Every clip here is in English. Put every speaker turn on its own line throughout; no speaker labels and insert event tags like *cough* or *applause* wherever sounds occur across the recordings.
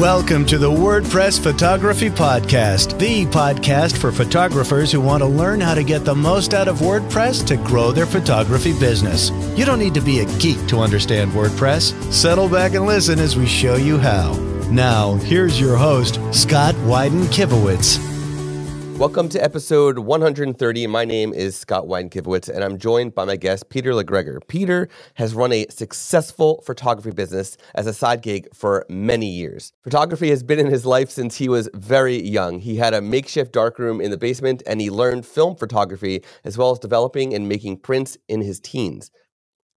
Welcome to the WordPress Photography Podcast, the podcast for photographers who want to learn how to get the most out of WordPress to grow their photography business. You don't need to be a geek to understand WordPress. Settle back and listen as we show you how. Now, here's your host, Scott Wyden Kivowitz.
Welcome to episode 130. My name is Scott Wyden-Kivowitz, and I'm joined by my guest, Peter LaGregor. Peter has run a successful photography business as a side gig for many years. Photography has been in his life since he was very young. He had a makeshift darkroom in the basement, and he learned film photography as well as developing and making prints in his teens.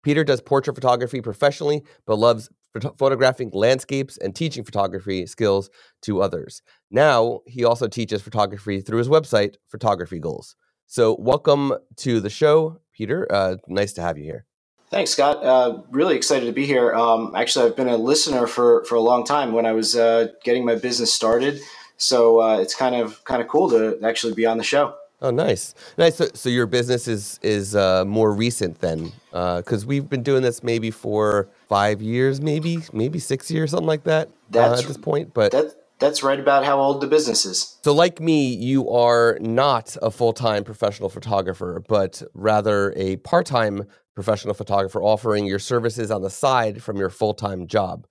Peter does portrait photography professionally, but loves photographing landscapes and teaching photography skills to others. Now, he also teaches photography through his website, Photography Goals. So, welcome to the show, Peter. Uh, nice to have you here.
Thanks, Scott. Uh, really excited to be here. Um, actually, I've been a listener for, for a long time when I was uh, getting my business started. So uh, it's kind of kind of cool to actually be on the show.
Oh, nice, nice. So, so your business is is uh, more recent then, because uh, we've been doing this maybe for five years, maybe maybe six years, something like that. Uh, at this point, but
that, that's right about how old the business is.
So, like me, you are not a full time professional photographer, but rather a part time professional photographer offering your services on the side from your full time job.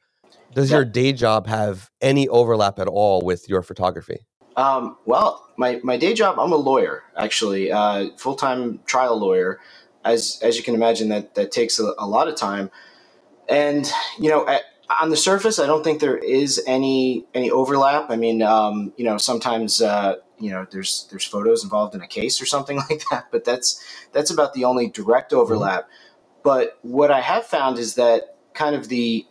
Does yeah. your day job have any overlap at all with your photography?
Um, well, my, my day job, I'm a lawyer, actually, uh, full time trial lawyer. As as you can imagine, that that takes a, a lot of time. And you know, at, on the surface, I don't think there is any any overlap. I mean, um, you know, sometimes uh, you know there's there's photos involved in a case or something *laughs* like that, but that's that's about the only direct mm-hmm. overlap. Mm-hmm. But what I have found is that kind of the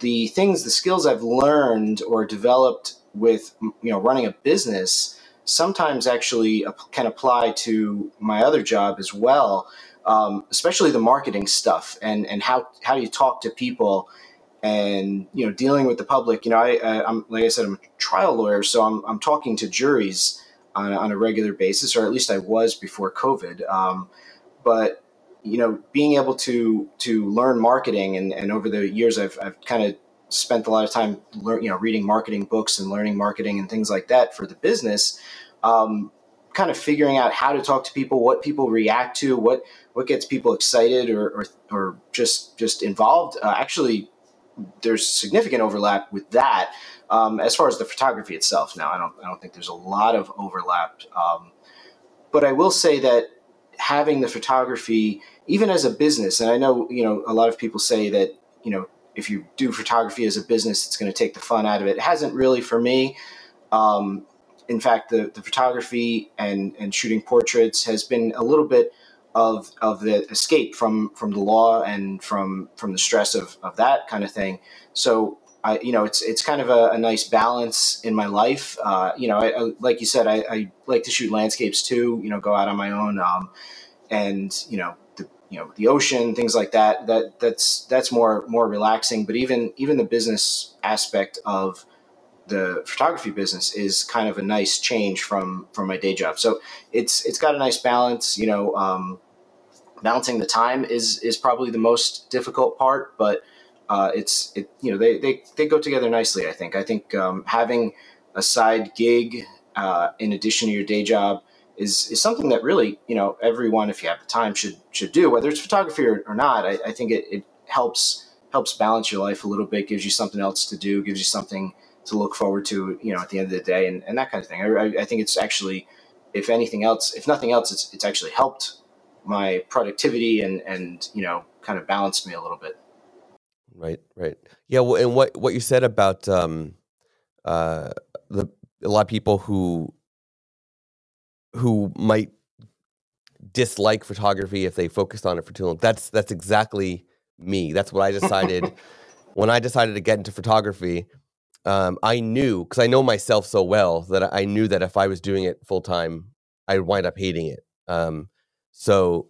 the things, the skills I've learned or developed with you know running a business sometimes actually can apply to my other job as well um, especially the marketing stuff and and how how you talk to people and you know dealing with the public you know I, am like I said I'm a trial lawyer so I'm, I'm talking to juries on, on a regular basis or at least I was before COVID um, but you know being able to to learn marketing and, and over the years I've, I've kind of spent a lot of time you know, reading marketing books and learning marketing and things like that for the business. Um, kind of figuring out how to talk to people, what people react to, what what gets people excited or or, or just just involved. Uh, actually, there's significant overlap with that. Um, as far as the photography itself, now I don't I don't think there's a lot of overlap. Um, but I will say that having the photography, even as a business, and I know you know a lot of people say that you know if you do photography as a business, it's going to take the fun out of it. It hasn't really for me. Um, in fact, the, the photography and, and shooting portraits has been a little bit of of the escape from from the law and from from the stress of, of that kind of thing. So I you know it's it's kind of a, a nice balance in my life. Uh, you know, I, I, like you said, I, I, like to shoot landscapes too. You know, go out on my own. Um, and you know the you know the ocean things like that that that's that's more more relaxing but even even the business aspect of the photography business is kind of a nice change from from my day job. So it's it's got a nice balance you know um, balancing the time is is probably the most difficult part but uh, it's it you know they, they they go together nicely i think. I think um, having a side gig uh, in addition to your day job is is something that really you know everyone if you have the time should should do whether it's photography or, or not. I, I, think it, it helps helps balance your life a little bit gives you something else to do gives you something to look forward to you know at the end of the day and, and that kind of thing I, I think it's actually if anything else if nothing else it's, it's actually helped my productivity and and you know kind of balanced me a little bit
right right yeah well, and what what you said about um uh the a lot of people who who might dislike photography if they focused on it for too long. That's that's exactly me. That's what I decided *laughs* when I decided to get into photography. Um, I knew because I know myself so well that I knew that if I was doing it full time, I'd wind up hating it. Um, so,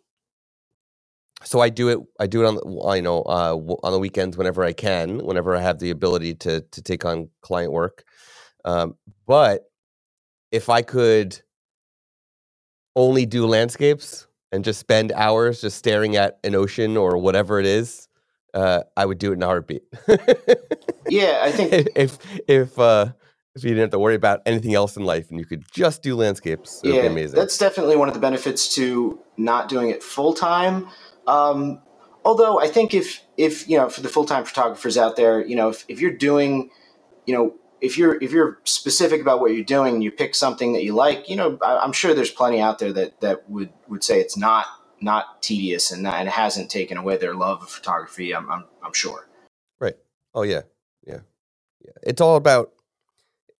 so I do it. I do it on the, I know uh, on the weekends whenever I can, whenever I have the ability to to take on client work. Um, but if I could only do landscapes and just spend hours just staring at an ocean or whatever it is uh, I would do it in a heartbeat. *laughs*
yeah, I think
if if uh, if you didn't have to worry about anything else in life and you could just do landscapes, it would
yeah,
be amazing.
that's definitely one of the benefits to not doing it full time. Um, although I think if if you know for the full time photographers out there, you know if, if you're doing, you know if you're if you're specific about what you're doing and you pick something that you like, you know I, am sure there's plenty out there that that would would say it's not not tedious and and hasn't taken away their love of photography. I'm I'm, I'm sure.
Right. Oh yeah. Yeah. Yeah. It's all about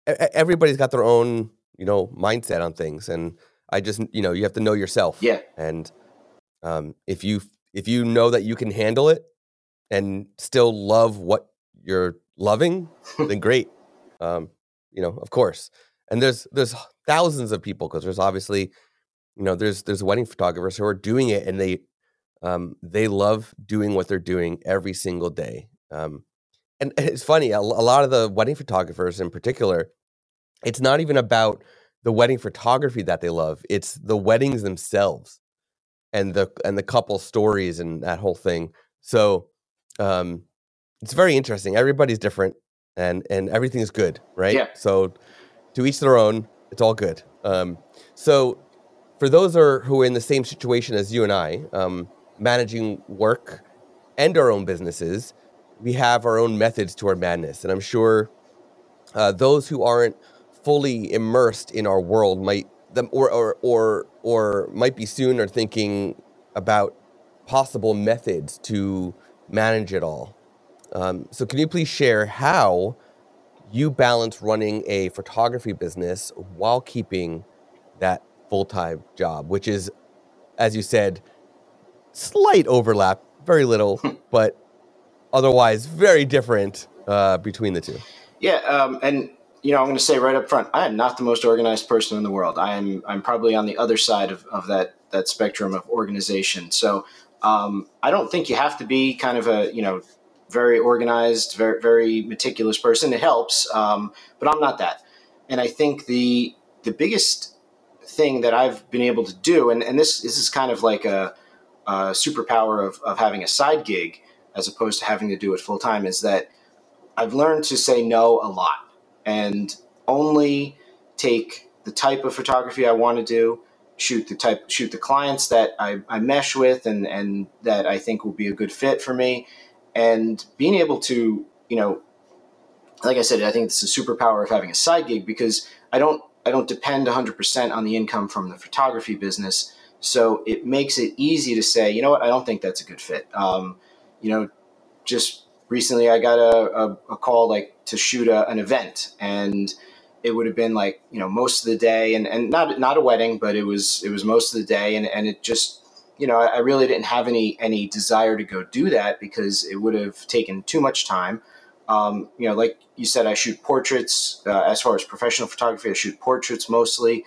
everybody's got their own you know mindset on things, and I just you know you have to know yourself.
Yeah.
And um, if you if you know that you can handle it and still love what you're loving, *laughs* then great. Um, you know, of course. And there's there's thousands of people because there's obviously, you know, there's there's wedding photographers who are doing it and they um, they love doing what they're doing every single day. Um, and it's funny, a, a lot of the wedding photographers in particular, it's not even about the wedding photography that they love; it's the weddings themselves and the and the couple stories and that whole thing. So um, it's very interesting. Everybody's different, and and everything's good, right?
Yeah.
So to each their own. It's all good. Um, so for those are, who are in the same situation as you and I, um, managing work and our own businesses, we have our own methods to our madness, and I'm sure uh, those who aren't fully immersed in our world might them or or or or might be soon are thinking about possible methods to manage it all. Um, so, can you please share how you balance running a photography business while keeping that full time job, which is, as you said, slight overlap, very little, but otherwise very different uh, between the two?
Yeah, um, and you know, I'm going to say right up front, I am not the most organized person in the world. I am I'm probably on the other side of, of that that spectrum of organization. So um, I don't think you have to be kind of a you know very organized, very very meticulous person. It helps, um, but I'm not that. And I think the the biggest thing that I've been able to do, and, and this this is kind of like a, a superpower of, of having a side gig as opposed to having to do it full time, is that I've learned to say no a lot and only take the type of photography I want to do, shoot the type, shoot the clients that I, I mesh with and, and that I think will be a good fit for me. And being able to, you know, like I said, I think it's a superpower of having a side gig because I don't, I don't depend 100% on the income from the photography business. So it makes it easy to say, you know what, I don't think that's a good fit. Um, you know, just recently I got a, a, a call like to shoot a, an event and it would have been like you know most of the day and, and not not a wedding but it was it was most of the day and, and it just you know I, really didn't have any any desire to go do that because it would have taken too much time um, you know like you said I shoot portraits uh, as far as professional photography I shoot portraits mostly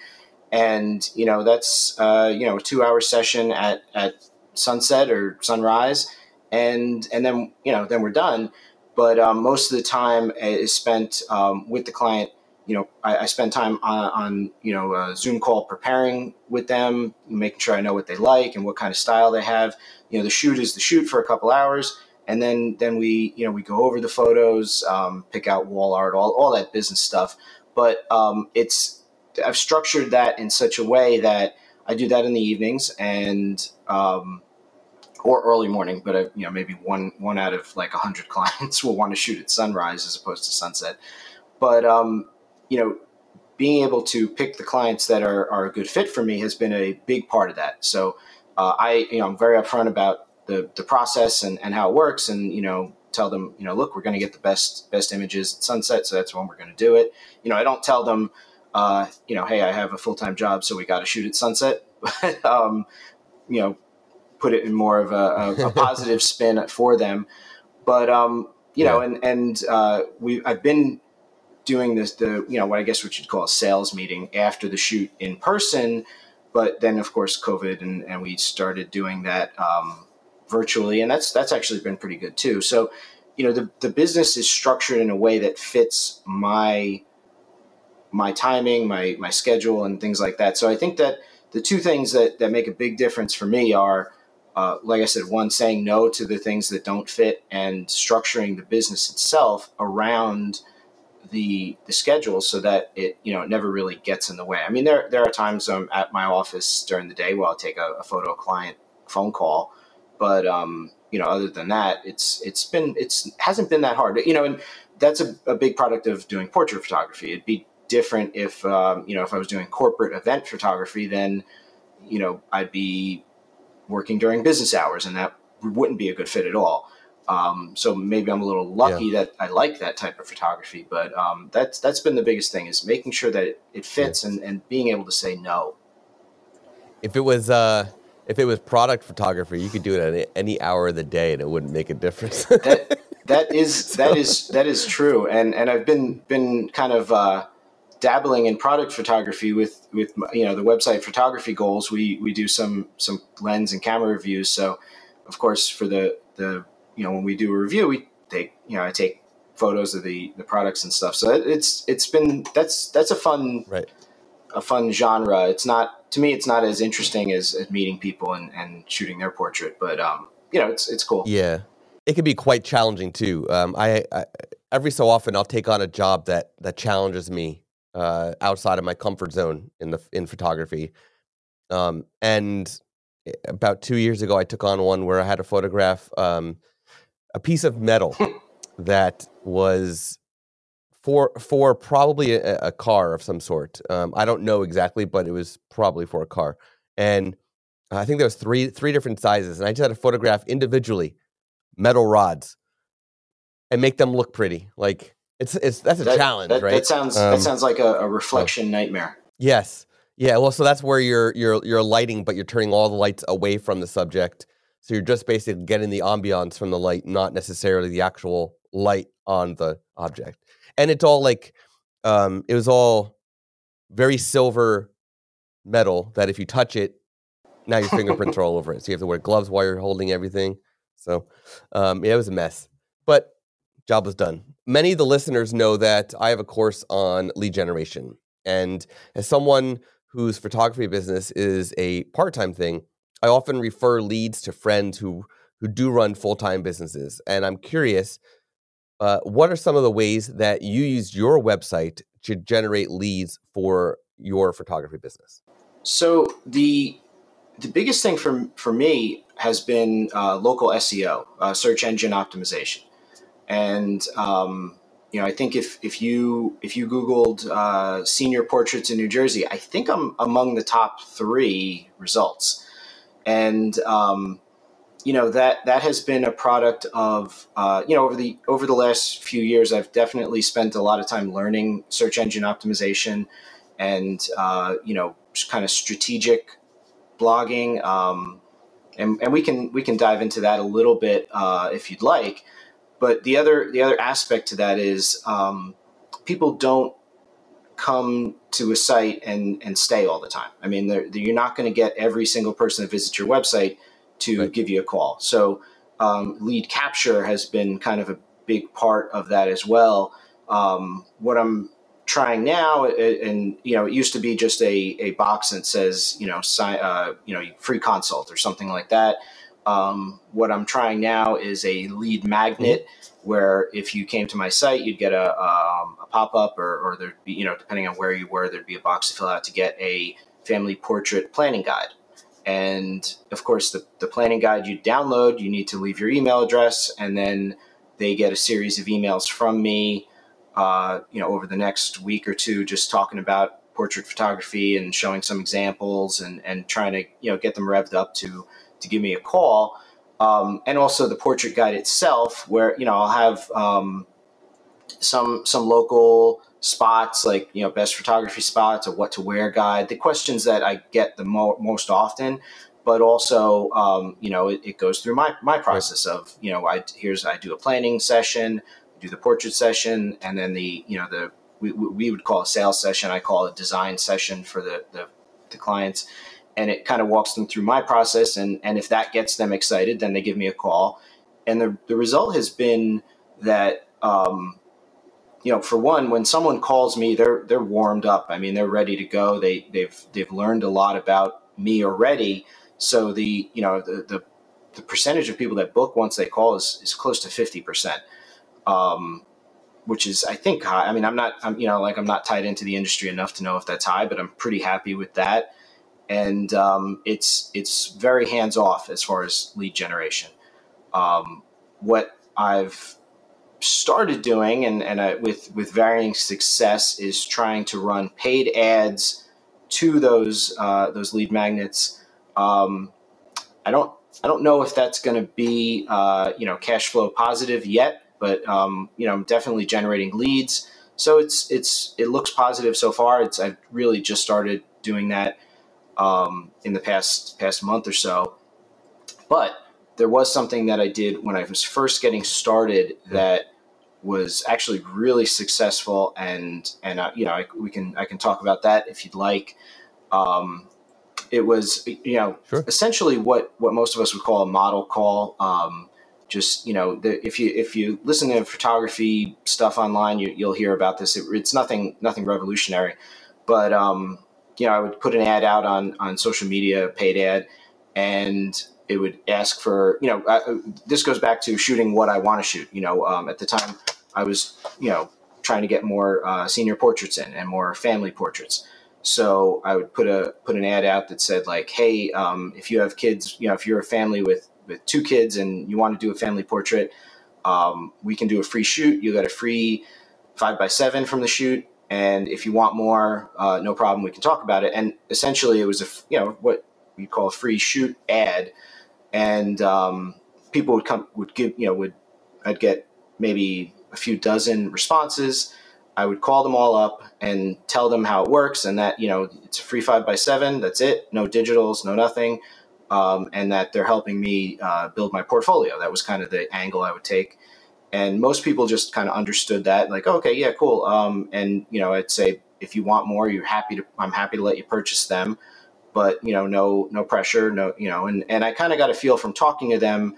and you know that's uh, you know a two hour session at at sunset or sunrise and and then you know then we're done but um, most of the time is spent um, with the client. You know, I, I spend time on, on, you know a Zoom call preparing with them, making sure I know what they like and what kind of style they have. You know, the shoot is the shoot for a couple hours, and then then we you know we go over the photos, um, pick out wall art, all all that business stuff. But um, it's I've structured that in such a way that I do that in the evenings, and um, or early morning, but you know maybe one one out of like hundred *laughs* clients will want to shoot at sunrise as opposed to sunset. But um, you know, being able to pick the clients that are, are a good fit for me has been a big part of that. So uh, I you know I'm very upfront about the the process and, and how it works, and you know tell them you know look we're going to get the best best images at sunset, so that's when we're going to do it. You know I don't tell them uh, you know hey I have a full time job, so we got to shoot at sunset. *laughs* um, you know put it in more of a, a, a *laughs* positive spin for them. But um, you yeah. know, and and uh, we I've been doing this the you know what I guess what you'd call a sales meeting after the shoot in person, but then of course COVID and, and we started doing that um, virtually, and that's that's actually been pretty good too. So you know the the business is structured in a way that fits my my timing, my my schedule, and things like that. So I think that the two things that that make a big difference for me are uh, like I said, one saying no to the things that don't fit and structuring the business itself around the the schedule so that it you know it never really gets in the way. I mean, there there are times I'm at my office during the day where I'll take a, a photo client phone call, but um, you know, other than that, it's it's been it's hasn't been that hard. You know, and that's a, a big product of doing portrait photography. It'd be different if um, you know if I was doing corporate event photography, then you know I'd be working during business hours, and that wouldn't be a good fit at all. Um, so maybe I'm a little lucky yeah. that I like that type of photography, but um, that's that's been the biggest thing is making sure that it, it fits and, and being able to say no.
If it was uh, if it was product photography, you could do it at any hour of the day and it wouldn't make a difference.
that *laughs* that is so. that is that is true, and and I've been been kind of uh, dabbling in product photography with with you know the website photography goals. We we do some some lens and camera reviews. So, of course, for the the you know when we do a review, we take you know I take photos of the the products and stuff. So it's it's been that's that's a fun
right
a fun genre. It's not to me. It's not as interesting as, as meeting people and, and shooting their portrait, but um, you know, it's it's cool.
Yeah, it can be quite challenging too. Um, I, I every so often I'll take on a job that that challenges me uh, outside of my comfort zone in the in photography. Um, and eh, about two years ago, I took on one where I had to photograph um, a piece of metal *laughs* that was for for probably a, a car of some sort. Um, I don't know exactly, but it was probably for a car. And I think there was three three different sizes, and I just had to photograph individually metal rods and make them look pretty. Like it's it's that's a
that,
challenge,
that,
right?
That sounds um, that sounds like a, a reflection nightmare.
Yes. Yeah. Well, so that's where you're you're you're lighting, but you're turning all the lights away from the subject. So you're just basically getting the ambiance from the light, not necessarily the actual light on the object and it's all like um, it was all very silver metal that if you touch it, now your fingerprints *laughs* are all over it. So you have to wear gloves while you're holding everything. So um, yeah, it was a mess, but job was done. Many of the listeners know that I have a course on lead generation, and as someone whose photography business is a part-time thing, I often refer leads to friends who who do run full-time businesses, and I'm curious uh, what are some of the ways that you use your website to generate leads for your photography business?
So the the biggest thing for for me has been uh, local SEO, uh, search engine optimization, and um, you know I think if if you if you Googled uh, senior portraits in New Jersey, I think I'm among the top three results, and um, you know that that has been a product of uh, you know over the over the last few years i've definitely spent a lot of time learning search engine optimization and uh, you know kind of strategic blogging um, and, and we can we can dive into that a little bit uh, if you'd like. But the other the other aspect to that is um, people don't come to a site and and stay all the time. I mean they're, they're, you're not going to get every single person that visits your website to right. give you a call. So um, lead capture has been kind of a big part of that as well. Um, what I'm trying now, and you know, it used to be just a, a box that says you know, sign, uh, you know, free consult or something like that. Um, what I'm trying now is a lead magnet mm-hmm. where if you came to my site, you'd get a, um, a pop up, or, or there'd be, you know, depending on where you were, there'd be a box to fill out to get a family portrait planning guide. And of course, the, the planning guide you download, you need to leave your email address, and then they get a series of emails from me, uh, you know, over the next week or two, just talking about portrait photography and showing some examples and, and trying to, you know, get them revved up to, to give me a call. Um, and also the portrait guide itself, where, you know, I'll have um, some, some local spots like you know best photography spots or what to wear guide the questions that i get the mo- most often. But also um, you know it, it, goes through my, my process of you know i here's i do a planning session do the portrait session and then the you know the we, we would call a sales session. I call it design session for the, the, the clients. And it kind of walks them through my process and and if that gets them excited then they give me a call. And the, the result has been that um, you know, for one, when someone calls me, they're they're warmed up. I mean, they're ready to go. They they've they've learned a lot about me already. So the you know the the the percentage of people that book once they call is, is close to 50%. Um, which is I think high. I mean, I'm not, I'm you know, like I'm not tied into the industry enough to know if that's high, but I'm pretty happy with that. And um, it's it's very hands off as far as lead generation. Um, what I've started doing, and and I, with with varying success, is trying to run paid ads to those uh, those lead magnets. Um, I don't I don't know if that's going to be uh, you know cash flow positive yet but um, you know, I'm definitely generating leads. So it's it's it looks positive so far. It's I've really just started doing that um, in the past past month or so. But there was something that I did when I was first getting started that was actually really successful, and and uh, you know I, we can I can talk about that if you'd like. Um, it was you know sure. essentially what what most of us would call a model call. Um, just you know the, if you if you listen to photography stuff online you, will hear about this it, it's nothing nothing revolutionary but um, you know i would put an ad out on on social media paid ad and it would ask for you know uh, this goes back to shooting what i want to shoot you know um, at the time i was you know trying to get more uh, senior portraits in and more family portraits so i would put a put an ad out that said like hey um, if you have kids you know if you're a family with with two kids and you want to do a family portrait, um, we can do a free shoot. You get a free five by seven from the shoot, and if you want more, uh, no problem. We can talk about it. And essentially, it was a you know what we call a free shoot ad, and um, people would come would give you know would I'd get maybe a few dozen responses. I would call them all up and tell them how it works and that you know it's a free five by seven. That's it. No digitals, no nothing um, and that they're helping me uh, build my portfolio. That was kind of the angle I would take. And most people just kind of understood that, like, oh, okay, yeah, cool. Um, and you know, I'd say if you want more, you're happy to. I'm happy to let you purchase them, but you know, no, no pressure, no, you know. And and I kind of got a feel from talking to them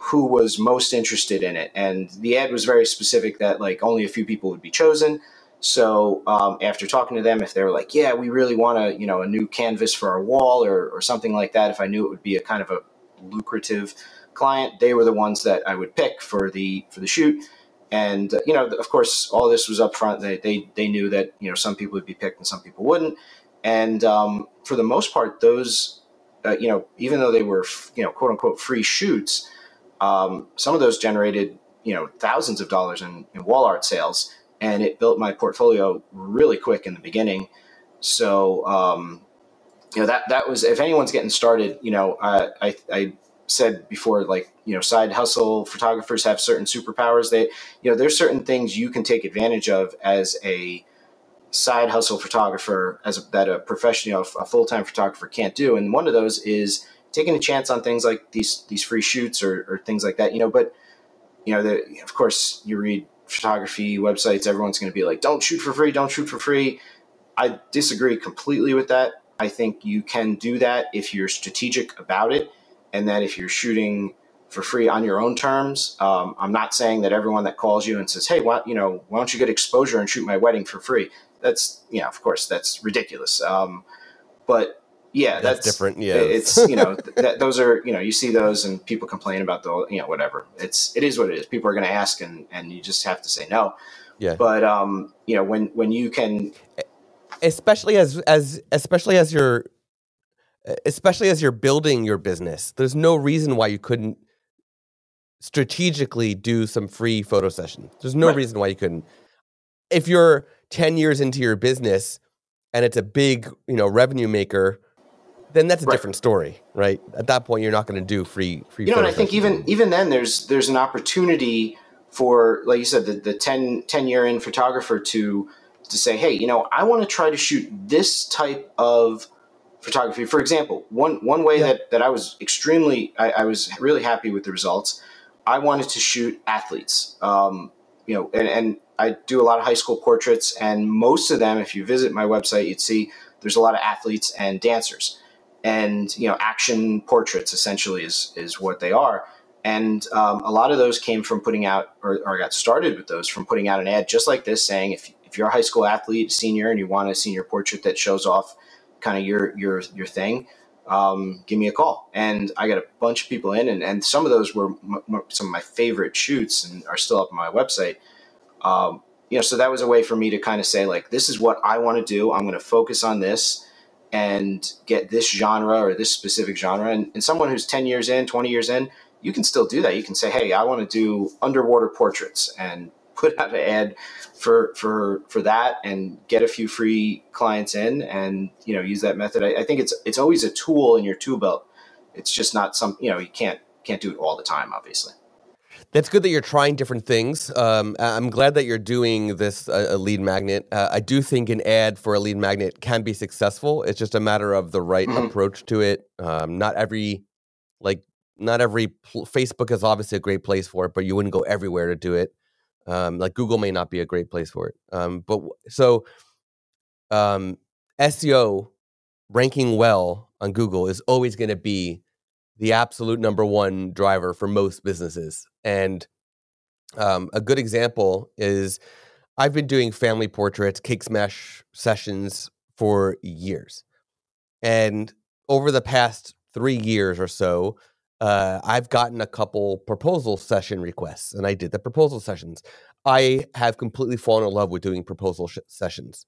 who was most interested in it. And the ad was very specific that like only a few people would be chosen. So um, after talking to them, if they were like, "Yeah, we really want a you know a new canvas for our wall or or something like that," if I knew it would be a kind of a lucrative client, they were the ones that I would pick for the for the shoot. And uh, you know, of course, all this was upfront. They, they they knew that you know some people would be picked and some people wouldn't. And um, for the most part, those uh, you know, even though they were you know quote unquote free shoots, um, some of those generated you know thousands of dollars in, in wall art sales and it built my portfolio really quick in the beginning. So, um, you know, that, that was, if anyone's getting started, you know, I, I, I said before, like, you know, side hustle photographers have certain superpowers. They, you know, there's certain things you can take advantage of as a side hustle photographer, as a, that a professional, a full time photographer can't do. And one of those is taking a chance on things like these these free shoots or, or things like that. You know, but you know, the, of course, you read photography websites, everyone's going to be like, don't shoot for free, don't shoot for free. I disagree completely with that. I think you can do that if you're strategic about it, and that if you're shooting for free on your own terms. Um, I'm not saying that everyone that calls you and says, "Hey, why, you know, why don't you get exposure and shoot my wedding for free?" That's, you know, of course, that's ridiculous. Um, but yeah, that's,
that's, different. Yeah,
it's you know th- those are you know you see those and people complain about the you know whatever. It's it is what it is. People are going to ask and and you just have to say no.
Yeah.
But um, you know when when you can,
especially as as especially as you're especially as you're building your business, there's no reason why you couldn't strategically do some free photo session. There's no right. reason why you couldn't. If you're 10 years into your business and it's a big, you know, revenue maker, then that's a right. different story, right? At that point, you're not going to do free free.
You know, and I think even even then, there's there's an opportunity for, like you said, the, the 10, 10 year in photographer to to say, hey, you know, I want to try to shoot this type of photography. For example, one one way yeah. that that I was extremely, I, I, was really happy with the results. I wanted to shoot athletes, um, you know, and, and I do a lot of high school portraits, and most of them, if you visit my website, you'd see there's a lot of athletes and dancers and you know action portraits essentially is is what they are and um, a lot of those came from putting out or, or got started with those from putting out an ad just like this saying if, if you're a high school athlete senior and you want a senior portrait that shows off kind of your your your thing um, give me a call. And I got a bunch of people in, and, and some of those were m- m- some of my favorite shoots and are still up on my website. Um, you know, so that was a way for me to kind of say, like, this is what I want to do. I'm going to focus on this and get this genre or this specific genre. And, and someone who's 10 years in, 20 years in, you can still do that. You can say, hey, I want to do underwater portraits and *laughs* put out an ad for for for that and get a few free clients in and you know use that method. I, I think it's it's always a tool in your tool belt. It's just not some you know you can't can't do it all the time, obviously.
That's good that you're trying different things. Um, I'm glad that you're doing this uh, a lead magnet. Uh, I do think an ad for a lead magnet can be successful. It's just a matter of the right mm-hmm. approach to it. Um, not every like not every pl- Facebook is obviously a great place for it, but you wouldn't go everywhere to do it. Um, like Google may not be a great place for it. Um, but so um, SEO ranking well on Google is always going to be the absolute number one driver for most businesses. And um, a good example is I've been doing family portraits, cake smash sessions for years. And over the past three years or so, uh, I've gotten a couple proposal session requests, and I did the proposal sessions. I have completely fallen in love with doing proposal sh- sessions,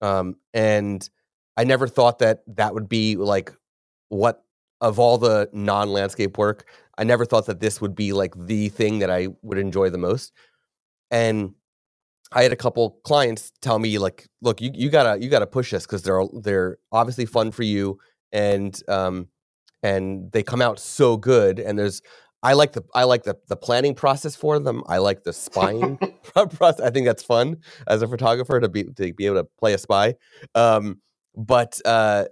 um, and I never thought that that would be like what of all the non-landscape work. I never thought that this would be like the thing that I would enjoy the most, and I had a couple clients tell me like, "Look, you, you gotta you gotta push this because they're they're obviously fun for you, and um, and they come out so good and there's I like the I like the the planning process for them. I like the spying *laughs* *laughs* process. I think that's fun as a photographer to be to be able to play a spy. Um, but uh,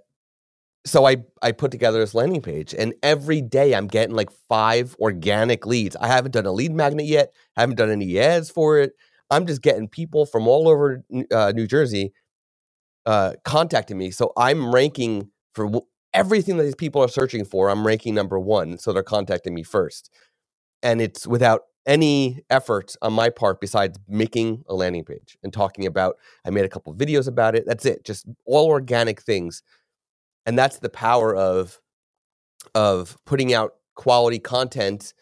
so I I put together this landing page, and every day I'm getting like five organic leads. I haven't done a lead magnet yet. haven't done any ads for it. I'm just getting people from all over uh, New Jersey uh, contacting me. So I'm ranking for everything that these people are searching for, I'm ranking number one. So they're contacting me first. And it's without any effort on my part besides making a landing page and talking about I made a couple videos about it. That's it. Just all organic things. And that's the power of of putting out quality content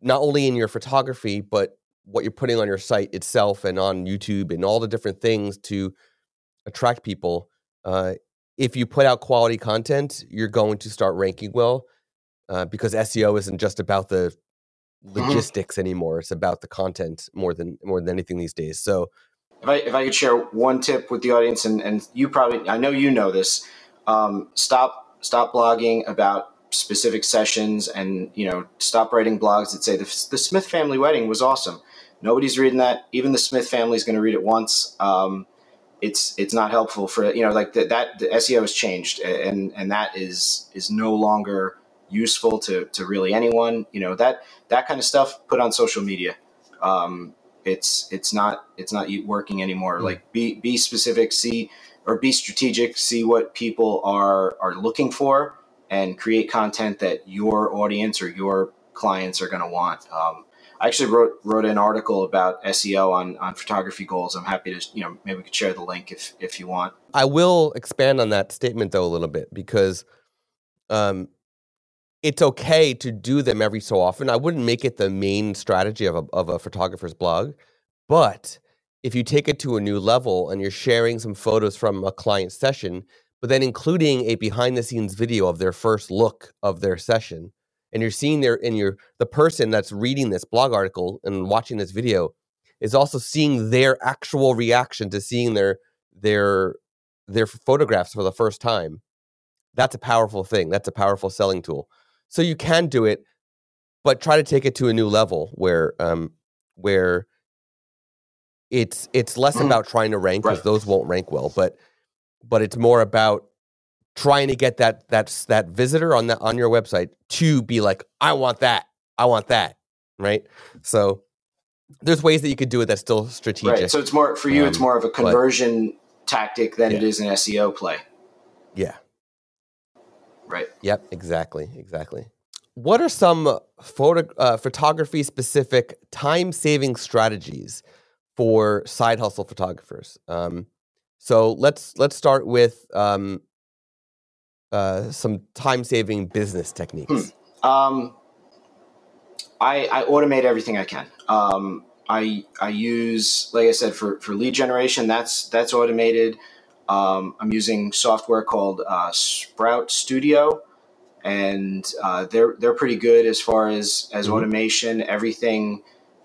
not only in your photography but what you're putting on your site itself and on YouTube and all the different things to attract people uh, if you put out quality content, you're going to start ranking well uh, because SEO isn't just about the mm-hmm. logistics anymore. It's about the content more than more than anything these days. So,
if I if I could share one tip with the audience, and and you probably I know you know this, um, stop stop blogging about specific sessions, and you know stop writing blogs that say the the Smith family wedding was awesome. Nobody's reading that. Even the Smith family is going to read it once. Um, it's it's not helpful for you know like the, that the SEO has changed and and that is is no longer useful to to really anyone you know that that kind of stuff put on social media um, it's it's not it's not working anymore mm-hmm. like be be specific see or be strategic see what people are are looking for and create content that your audience or your clients are going to want um, I actually wrote wrote an article about SEO on on photography goals. I'm happy to you know maybe we could share the link if if you want.
I will expand on that statement though a little bit because um, it's okay to do them every so often. I wouldn't make it the main strategy of a of a photographer's blog, but if you take it to a new level and you're sharing some photos from a client session, but then including a behind the scenes video of their first look of their session and you're seeing there and you're the person that's reading this blog article and watching this video is also seeing their actual reaction to seeing their their their photographs for the first time. That's a powerful thing. That's a powerful selling tool. So you can do it but try to take it to a new level where um where it's it's less mm. about trying to rank because right. those won't rank well but but it's more about trying to get that that that visitor on that on your website to be like, I want that, I want that, right? So there's ways that you could do it that's still strategic.
Right. So it's more for you. Um, it's more of a conversion but, tactic than yeah. it is an SEO play.
Yeah.
Right.
Yep. Exactly. Exactly. What are some photo uh, photography specific time saving strategies for side hustle photographers? Um, so let's let's start with um, uh, some time saving business techniques?
Hmm. Um, I, I automate everything I can. Um, I I use, like I said, for, for lead generation, that's that's automated. Um, I'm using software called uh, Sprout Studio, and uh, they're they're pretty good as far as as mm-hmm. automation. Everything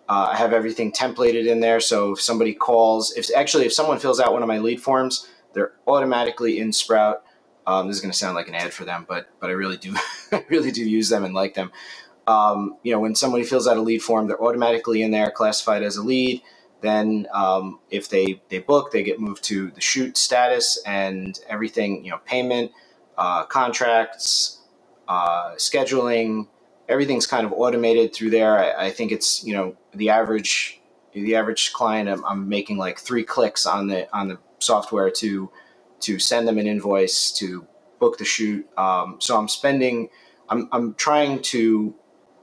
uh, I have everything templated in there. So if somebody calls, if actually if someone fills out one of my lead forms, they're automatically in Sprout. Um, this is going to sound like an ad for them, but but I really do *laughs* really do use them and like them. Um, you know, when somebody fills out a lead form, they're automatically in there, classified as a lead. Then, um, if they they book, they get moved to the shoot status and everything. You know, payment, uh, contracts, uh, scheduling, everything's kind of automated through there. I, I, think it's you know the average the average client. I'm, I'm, making like three clicks on the on the software to to send them an invoice to book the shoot. Um, so I'm spending. I'm I'm trying to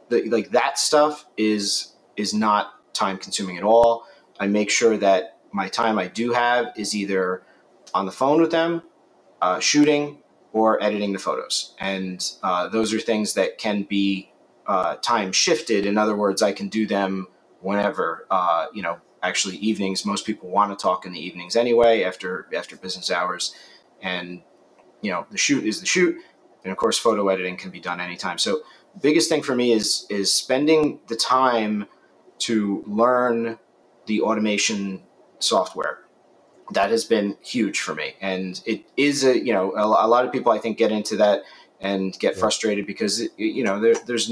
the, like that stuff is is not time consuming at all. I make sure that my time I do have is either on the phone with them, uh, shooting, or editing the photos. And uh, those are things that can be uh, time shifted. In other words, I can do them whenever. Uh, you know, actually, evenings. Most people want to talk in the evenings anyway, after after business hours, and you know, the shoot is the shoot, and of course, photo editing can be done anytime. So, biggest thing for me is is spending the time to learn the automation software that has been huge for me and it is a you know a, a lot of people i think get into that and get yeah. frustrated because it, you know there, there's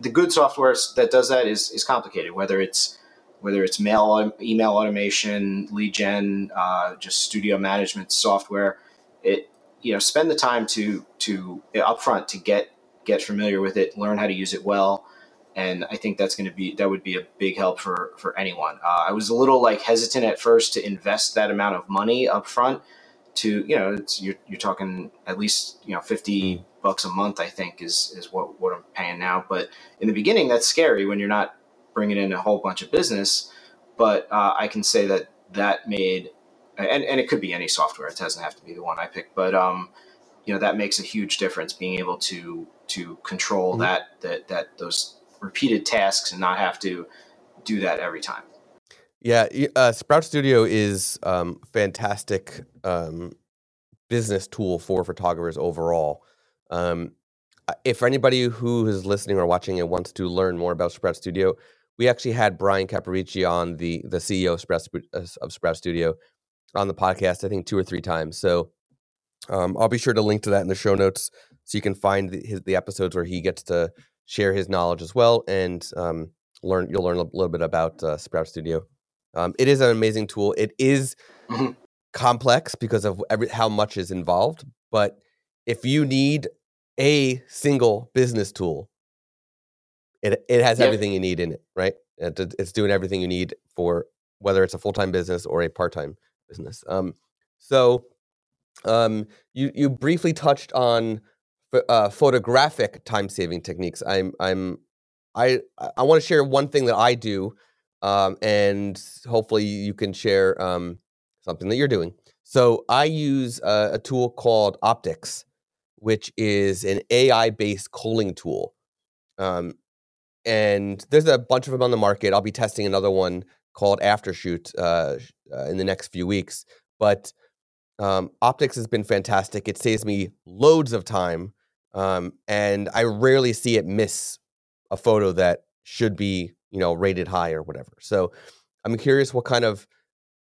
the good software that does that is is complicated whether it's whether it's mail email automation lead gen uh, just studio management software it you know spend the time to to upfront to get get familiar with it learn how to use it well and I think that's going to be that would be a big help for for anyone. Uh, I was a little like hesitant at first to invest that amount of money up front. To you know, you're you're talking at least you know fifty bucks a month. I think is is what what paying now. But in the beginning, that's scary when you're not bringing in a whole bunch of business. But uh, I can say that that made and, and it could be any software. It doesn't have to be the one I picked, but um, you know that makes a huge difference. Being able to to control mm-hmm. that that that those repeated tasks and not have to do that every time.
Yeah, uh, Sprout Studio is um, fantastic um, business tool for photographers overall. Um, if anybody who is listening or watching and wants to learn more about Sprout Studio, we actually had Bryan Caporicci on the the CEO of Sprout, uh, of Sprout Studio on the podcast. I think two or three times. So um, I'll be sure to link to that in the show notes so you can find the, his, the episodes where he gets to share his knowledge as well, and um, learn. You'll learn a little bit about uh, Sprout Studio. Um, it is an amazing tool. It is mm-hmm. complex because of every, how much is involved. But if you need a single business tool, it it has yep. everything you need in it, right? It, it's doing everything you need for whether it's a full time business or a part time business. Um, so, um, you you briefly touched on uh, photographic time saving techniques. I'm I'm I I want to share one thing that I do, um, and hopefully you can share um, something that you're doing. So I use a, a tool called Optyx, which is an AI based culling tool. Um, and there's a bunch of them on the market. I'll be testing another one called Aftershoot uh, uh, in the next few weeks. But um, Optyx has been fantastic. It saves me loads of time um, and I rarely see it miss a photo that should be, you know, rated high or whatever. So I'm curious what kind of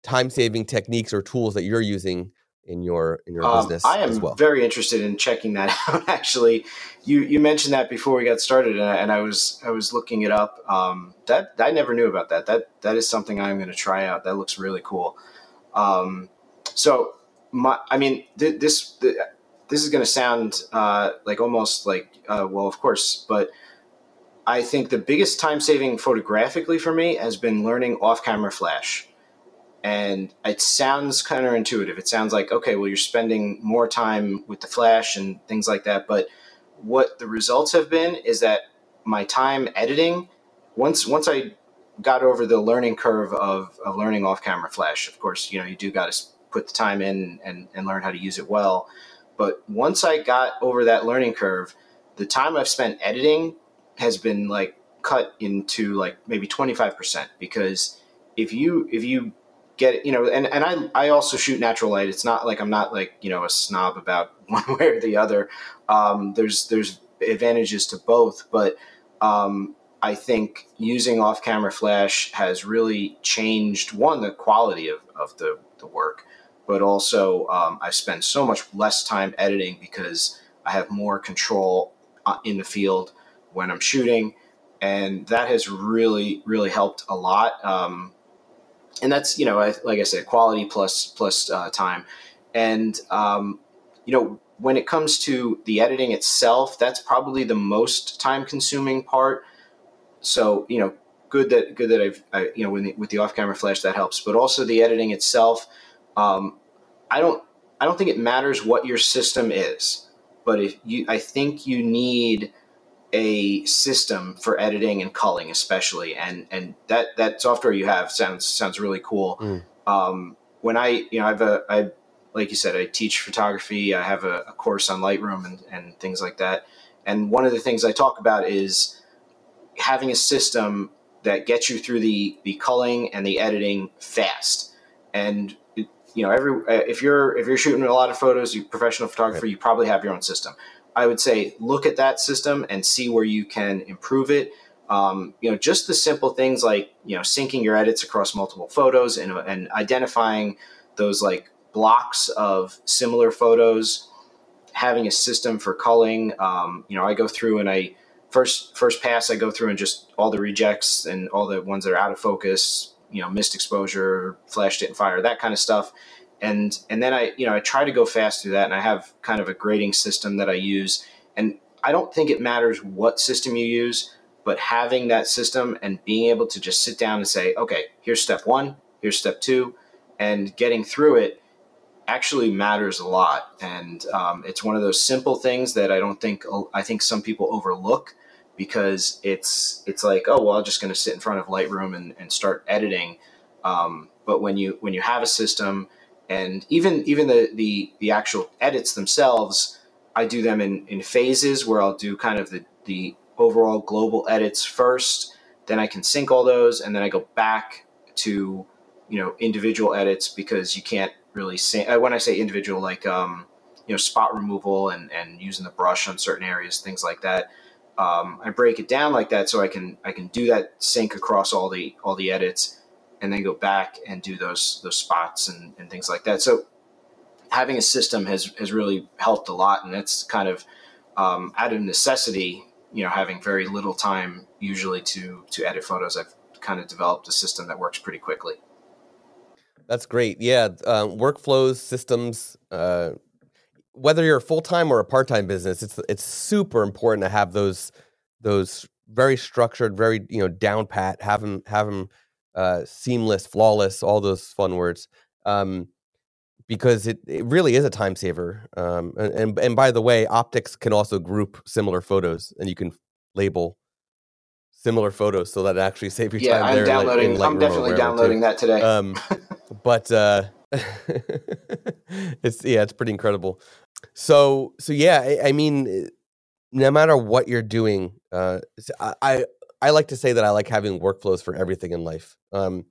time saving techniques or tools that you're using in your in your um, business
I am
well.
very interested in checking that *laughs* out. Actually, you you mentioned that before we got started, and I, and I was I was looking it up. Um, that I never knew about that. That that is something I'm going to try out. That looks really cool. Um, so my I mean th- this. Th- this is going to sound uh, like almost like uh, well, of course, but I think the biggest time saving photographically for me has been learning off camera flash. And it sounds counterintuitive. It sounds like, okay, well, you're spending more time with the flash and things like that. But what the results have been is that my time editing, once once I got over the learning curve of, of learning off camera flash, of course, you know, you do got to put the time in and, and learn how to use it well But once I got over that learning curve, the time I've spent editing has been like cut into like maybe 25% because if you if you get you know and, and I, I also shoot natural light. It's not like i'm not like you know a snob about *laughs* one way or the other. Um, there's there's advantages to both but um, i think using off camera flash has really changed one the quality of, of the, the work but also um, i spend so much less time editing because i have more control uh, in the field when i'm shooting and that has really really helped a lot. Um, and that's you know like I said, quality plus plus uh, time, and um, you know when it comes to the editing itself, that's probably the most time consuming part. So you know, good that good that I've I, you know with the, with the off camera flash that helps, but also the editing itself. Um, I don't I don't think it matters what your system is, but if you I think you need a system for editing and culling, especially, and and that that software you have sounds sounds really cool. Mm. Um, when I you know I've a I like you said I teach photography. I have a, a course on Lightroom and and things like that. And one of the things I talk about is having a system that gets you through the the culling and the editing fast. And you know, every if you're if you're shooting a lot of photos, you professional photographer, you probably have your own system. I would say look at that system and see where you can improve it. Um, you know, just the simple things like you know syncing your edits across multiple photos and, and identifying those like blocks of similar photos. Having a system for culling. Um, you know, I go through and I first first pass I go through and just all the rejects and all the ones that are out of focus. You know, missed exposure, flash didn't fire, that kind of stuff and and then I you know I try to go fast through that, and I have kind of a grading system that I use, and I don't think it matters what system you use, but having that system and being able to just sit down and say, okay, here's step one, here's step two, and getting through it actually matters a lot, and um, it's one of those simple things that I don't think I think some people overlook because it's it's like oh well I'm just going to sit in front of Lightroom and, and start editing. Um, but when you when you have a system and even even the the the actual edits themselves i do them in in phases where i'll do kind of the the overall global edits first then i can sync all those and then i go back to you know individual edits because you can't really say uh, when i say individual like um you know spot removal and and using the brush on certain areas things like that um, i break it down like that so i can i can do that sync across all the all the edits and then go back and do those those spots and, and things like that. So having a system has has really helped a lot, and that's kind of um, out of necessity. You know, having very little time usually to to edit photos, I've kind of developed a system that works pretty quickly.
That's great. Yeah, uh, workflows, systems. Uh, whether you're a full time or a part time business, it's it's super important to have those those very structured, very you know down pat. Have them have them uh, seamless, flawless, all those fun words. Um, because it, it really is a time saver. Um, and, and, and by the way, Optyx can also group similar photos, and you can label similar photos so that it actually *laughs* save your
yeah,
time.
I'm
there
downloading. I'm definitely downloading too. that today. Um, *laughs*
but uh, *laughs* it's yeah, it's pretty incredible. So so yeah, I, I mean, no matter what you're doing, uh, I I like to say that I like having workflows for everything in life. Um,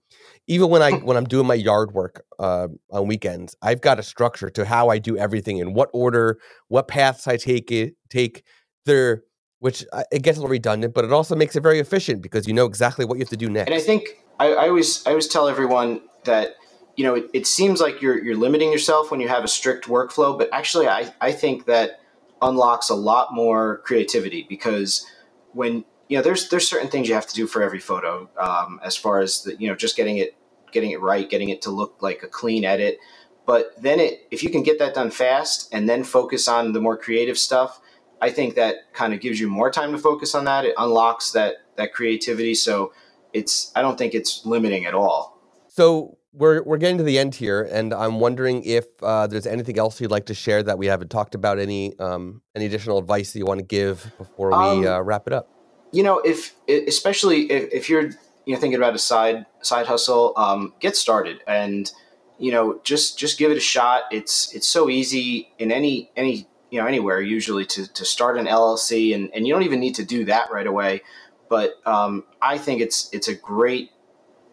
even when I *laughs* when I'm doing my yard work uh, on weekends, I've got a structure to how I do everything in what order, what paths I take it take there, which it gets a little redundant, but it also makes it very efficient because you know exactly what you have to do next.
And I think I, I always I always tell everyone that you know it, it seems like you're you're limiting yourself when you have a strict workflow, but actually I I think that unlocks a lot more creativity because when you know, there's there's certain things you have to do for every photo, um, as far as the, you know, just getting it getting it right, getting it to look like a clean edit. But then it, if you can get that done fast and then focus on the more creative stuff, I think that kind of gives you more time to focus on that. It unlocks that that creativity. So it's I don't think it's limiting at all.
So we're we're getting to the end here, and I'm wondering if uh, there's anything else you'd like to share that we haven't talked about. Any um, any additional advice that you want to give before we um, uh, wrap it up?
You know, if especially if, if you're you know thinking about a side side hustle, um, get started and you know, just just give it a shot. It's it's so easy in any any you know anywhere usually to to start an LLC, and and you don't even need to do that right away. But um, I think it's it's a great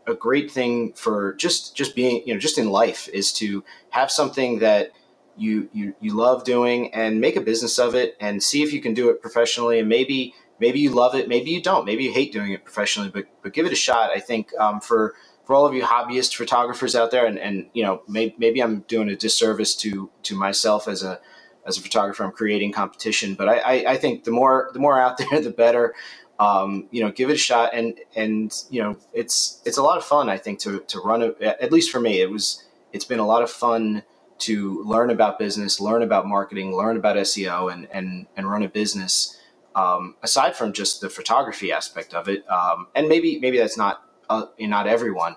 a great thing for just just being you know just in life is to have something that you you you love doing and make a business of it and see if you can do it professionally and maybe maybe you love it maybe you don't maybe you hate doing it professionally but but give it a shot i think um, for for all of you hobbyist photographers out there and and you know maybe, maybe i'm doing a disservice to to myself as a as a photographer i'm creating competition but I, I i think the more the more out *laughs* there the better um, you know, give it a shot. And, and, you know, it's, it's a lot of fun, I think, to, to run it, at least for me, it was, it's been a lot of fun to learn about business, learn about marketing, learn about SEO and, and, and run a business. Um, aside from just the photography aspect of it. Um, and maybe, maybe that's not, uh, not everyone,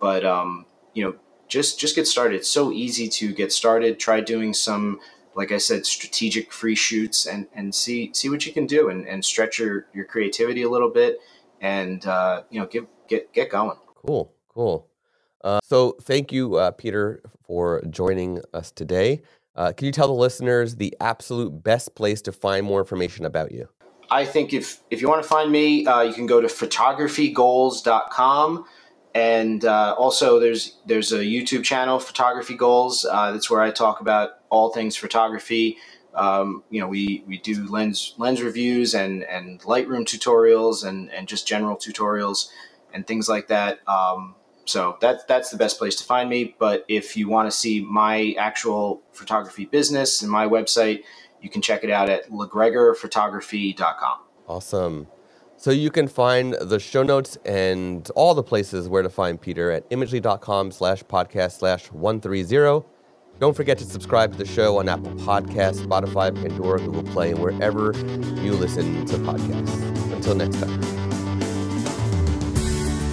but, um, you know, just, just get started. It's so easy to get started. Try doing some, like I said, strategic free shoots and, and see see what you can do and, and stretch your, your creativity a little bit and uh, you know get get get going.
Cool, cool. Uh, so thank you, uh, Peter, for joining us today. Uh, can you tell the listeners the absolute best place to find more information about you?
I think if if you want to find me, uh, you can go to photographygoals.com. And uh, also, there's there's a YouTube channel, Photography Goals. Uh, that's where I talk about all things photography. Um, you know, we, we do lens lens reviews and, and Lightroom tutorials and, and just general tutorials and things like that. Um, so that's that's the best place to find me. But if you want to see my actual photography business and my website, you can check it out at lagregorphotography.com.
Awesome. So you can find the show notes and all the places where to find Peter at imagely.com slash podcast slash 130. Don't forget to subscribe to the show on Apple Podcasts, Spotify, Pandora, Google Play, and wherever you listen to podcasts. Until next time.